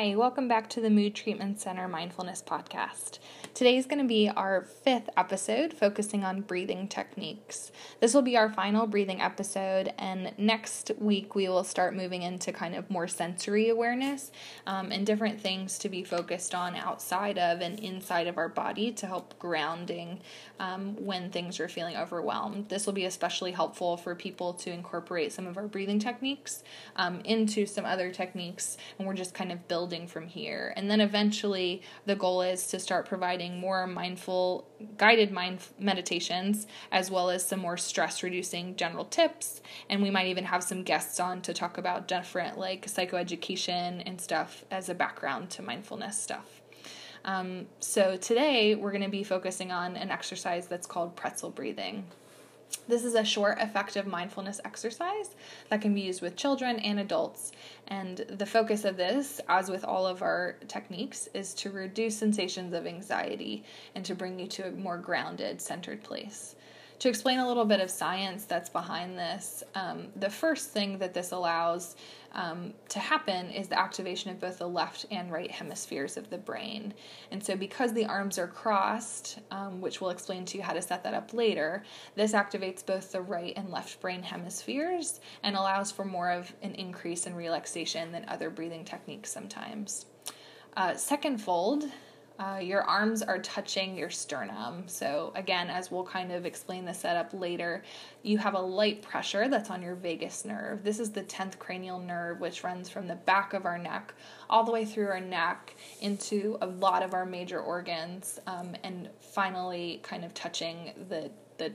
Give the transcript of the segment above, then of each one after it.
Hi, welcome back to the Mood Treatment Center Mindfulness Podcast. Today is going to be our fifth episode focusing on breathing techniques. This will be our final breathing episode, and next week we will start moving into kind of more sensory awareness um, and different things to be focused on outside of and inside of our body to help grounding um, when things are feeling overwhelmed. This will be especially helpful for people to incorporate some of our breathing techniques um, into some other techniques, and we're just kind of building from here. And then eventually, the goal is to start providing more mindful, guided mind meditations, as well as some more stress reducing general tips. And we might even have some guests on to talk about different, like psychoeducation and stuff as a background to mindfulness stuff. Um, so today, we're going to be focusing on an exercise that's called pretzel breathing. This is a short, effective mindfulness exercise that can be used with children and adults. And the focus of this, as with all of our techniques, is to reduce sensations of anxiety and to bring you to a more grounded, centered place to explain a little bit of science that's behind this, um, the first thing that this allows um, to happen is the activation of both the left and right hemispheres of the brain. And so, because the arms are crossed, um, which we'll explain to you how to set that up later, this activates both the right and left brain hemispheres and allows for more of an increase in relaxation than other breathing techniques sometimes. Uh, second fold uh, your arms are touching your sternum. So, again, as we'll kind of explain the setup later, you have a light pressure that's on your vagus nerve. This is the 10th cranial nerve, which runs from the back of our neck all the way through our neck into a lot of our major organs, um, and finally, kind of touching the, the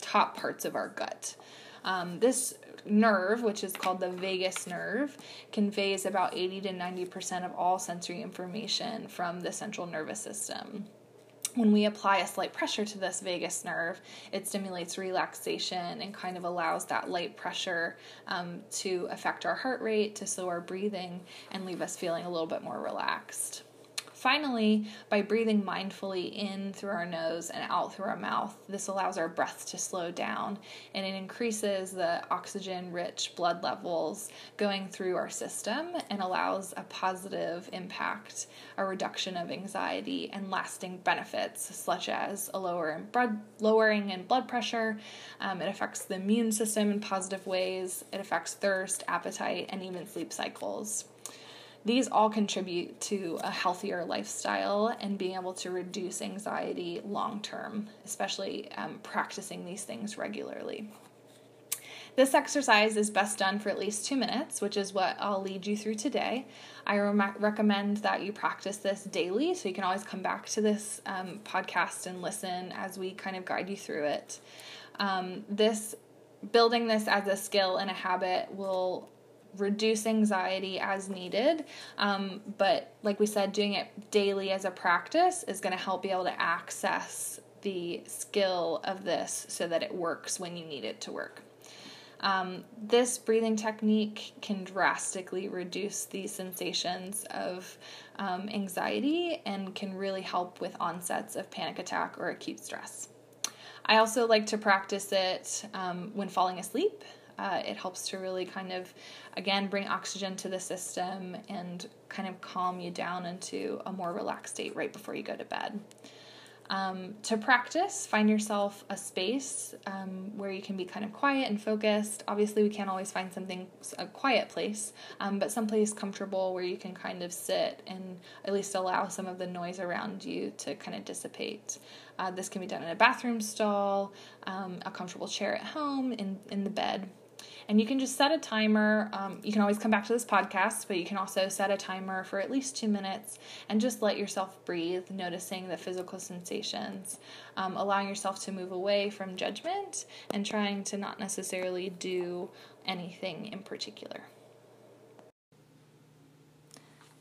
top parts of our gut. Um, this nerve, which is called the vagus nerve, conveys about 80 to 90% of all sensory information from the central nervous system. When we apply a slight pressure to this vagus nerve, it stimulates relaxation and kind of allows that light pressure um, to affect our heart rate, to slow our breathing, and leave us feeling a little bit more relaxed. Finally, by breathing mindfully in through our nose and out through our mouth, this allows our breath to slow down and it increases the oxygen rich blood levels going through our system and allows a positive impact, a reduction of anxiety, and lasting benefits such as a lower in blood, lowering in blood pressure. Um, it affects the immune system in positive ways, it affects thirst, appetite, and even sleep cycles these all contribute to a healthier lifestyle and being able to reduce anxiety long term, especially um, practicing these things regularly. This exercise is best done for at least two minutes, which is what I'll lead you through today. I recommend that you practice this daily, so you can always come back to this um, podcast and listen as we kind of guide you through it. Um, this building this as a skill and a habit will reduce anxiety as needed. Um, but like we said, doing it daily as a practice is going to help be able to access the skill of this so that it works when you need it to work. Um, this breathing technique can drastically reduce the sensations of um, anxiety and can really help with onsets of panic attack or acute stress. I also like to practice it um, when falling asleep uh, it helps to really kind of, again, bring oxygen to the system and kind of calm you down into a more relaxed state right before you go to bed. Um, to practice, find yourself a space um, where you can be kind of quiet and focused. Obviously, we can't always find something, a quiet place, um, but someplace comfortable where you can kind of sit and at least allow some of the noise around you to kind of dissipate. Uh, this can be done in a bathroom stall, um, a comfortable chair at home, in, in the bed. And you can just set a timer. Um, you can always come back to this podcast, but you can also set a timer for at least two minutes and just let yourself breathe, noticing the physical sensations, um, allowing yourself to move away from judgment and trying to not necessarily do anything in particular.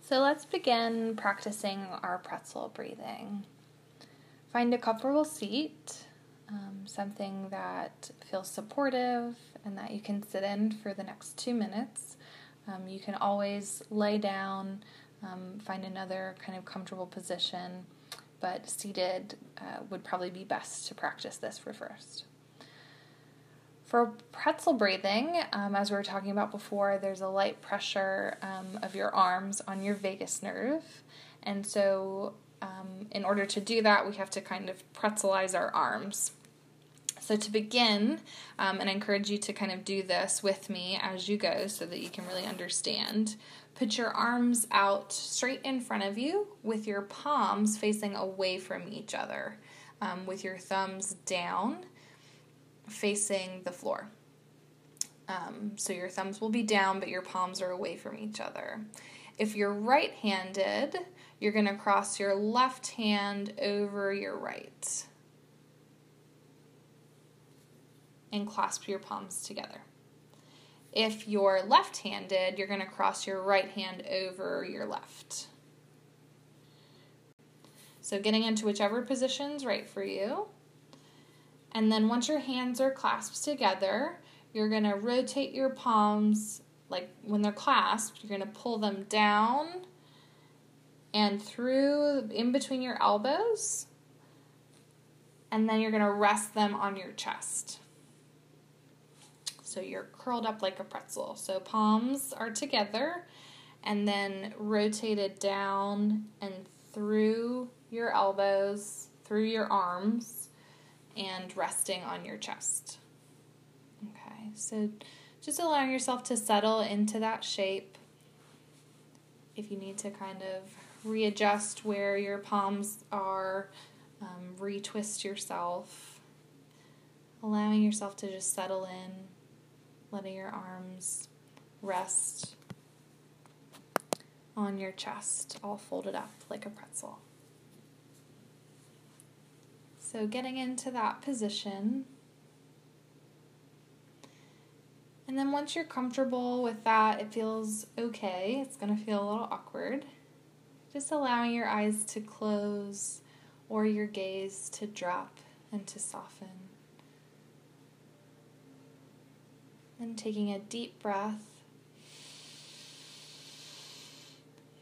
So let's begin practicing our pretzel breathing. Find a comfortable seat, um, something that feels supportive and that you can sit in for the next two minutes. Um, you can always lay down, um, find another kind of comfortable position, but seated uh, would probably be best to practice this for first. For pretzel breathing, um, as we were talking about before, there's a light pressure um, of your arms on your vagus nerve. And so, um, in order to do that, we have to kind of pretzelize our arms. So, to begin, um, and I encourage you to kind of do this with me as you go so that you can really understand. Put your arms out straight in front of you with your palms facing away from each other, um, with your thumbs down facing the floor. Um, so your thumbs will be down, but your palms are away from each other. If you're right handed, you're going to cross your left hand over your right and clasp your palms together. If you're left handed, you're going to cross your right hand over your left. So, getting into whichever position's right for you. And then once your hands are clasped together, you're going to rotate your palms like when they're clasped, you're going to pull them down and through in between your elbows. And then you're going to rest them on your chest. So you're curled up like a pretzel. So palms are together and then rotated down and through your elbows, through your arms, and resting on your chest. Okay, so just allowing yourself to settle into that shape. If you need to kind of readjust where your palms are, um, retwist yourself, allowing yourself to just settle in letting your arms rest on your chest, all folded up like a pretzel. So, getting into that position. And then once you're comfortable with that, it feels okay. It's going to feel a little awkward. Just allowing your eyes to close or your gaze to drop and to soften. And taking a deep breath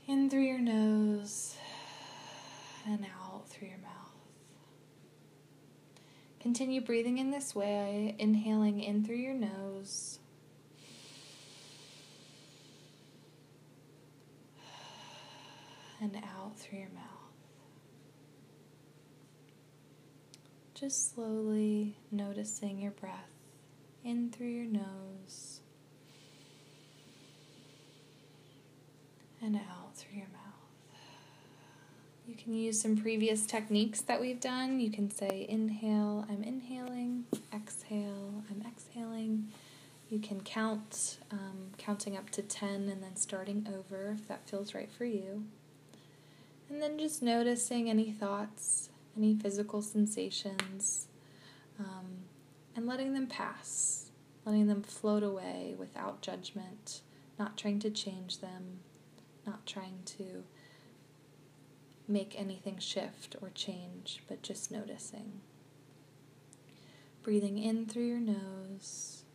in through your nose and out through your mouth. Continue breathing in this way, inhaling in through your nose. And out through your mouth. Just slowly noticing your breath in through your nose and out through your mouth. You can use some previous techniques that we've done. You can say inhale, I'm inhaling, exhale, I'm exhaling. You can count, um, counting up to 10 and then starting over if that feels right for you. And then just noticing any thoughts, any physical sensations, um, and letting them pass, letting them float away without judgment, not trying to change them, not trying to make anything shift or change, but just noticing. Breathing in through your nose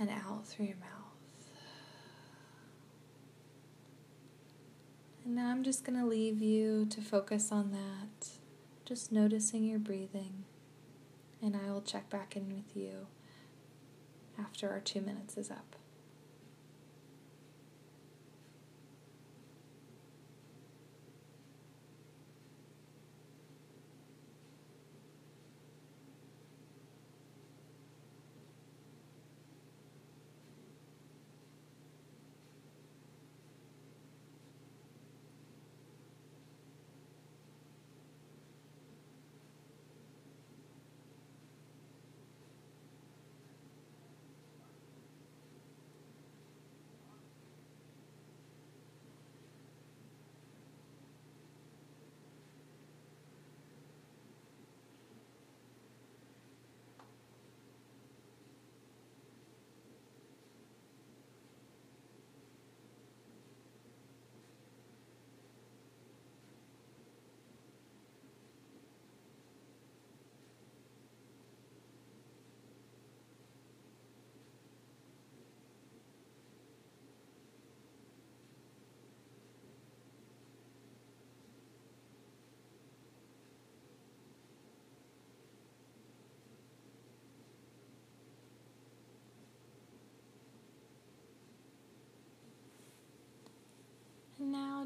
and out through your mouth. And now I'm just going to leave you to focus on that just noticing your breathing, and I will check back in with you after our two minutes is up.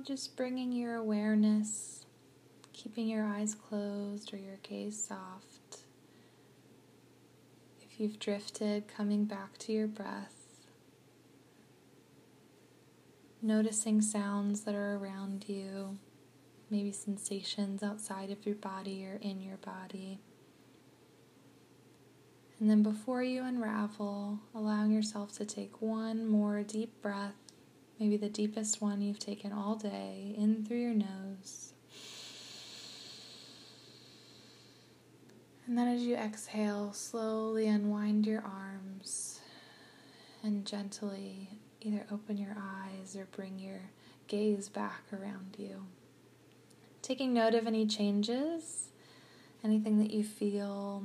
Just bringing your awareness, keeping your eyes closed or your gaze soft. If you've drifted, coming back to your breath. Noticing sounds that are around you, maybe sensations outside of your body or in your body. And then before you unravel, allowing yourself to take one more deep breath, maybe the deepest one you've taken all day, in through your nose. And then as you exhale, slowly unwind your arms and gently either open your eyes or bring your gaze back around you. Taking note of any changes, anything that you feel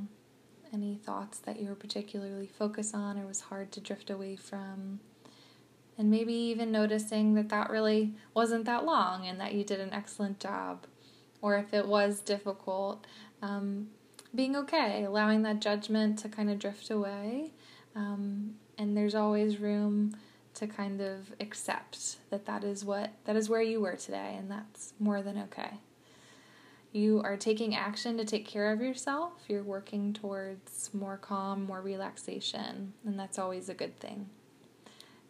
any thoughts that you were particularly focused on or was hard to drift away from. And maybe even noticing that that really wasn't that long and that you did an excellent job. Or if it was difficult, um, being okay, allowing that judgment to kind of drift away. Um, and there's always room to kind of accept that that is what that is where you were today and that's more than okay you are taking action to take care of yourself, you're working towards more calm, more relaxation, and that's always a good thing.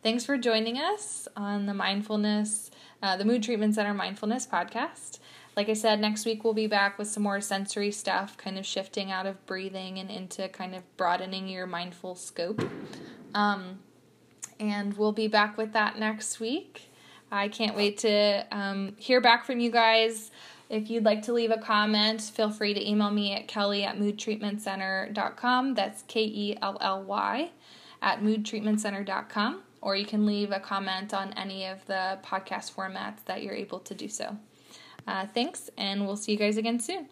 Thanks for joining us on the mindfulness, uh, the Mood Treatment Center Mindfulness Podcast. Like I said, next week we'll be back with some more sensory stuff, kind of shifting out of breathing and into kind of broadening your mindful scope. Um, and we'll be back with that next week. I can't wait to um, hear back from you guys. If you'd like to leave a comment, feel free to email me at kelly at moodtreatmentcenter.com. That's K E L L Y at moodtreatmentcenter.com. Or you can leave a comment on any of the podcast formats that you're able to do so. Uh, thanks, and we'll see you guys again soon.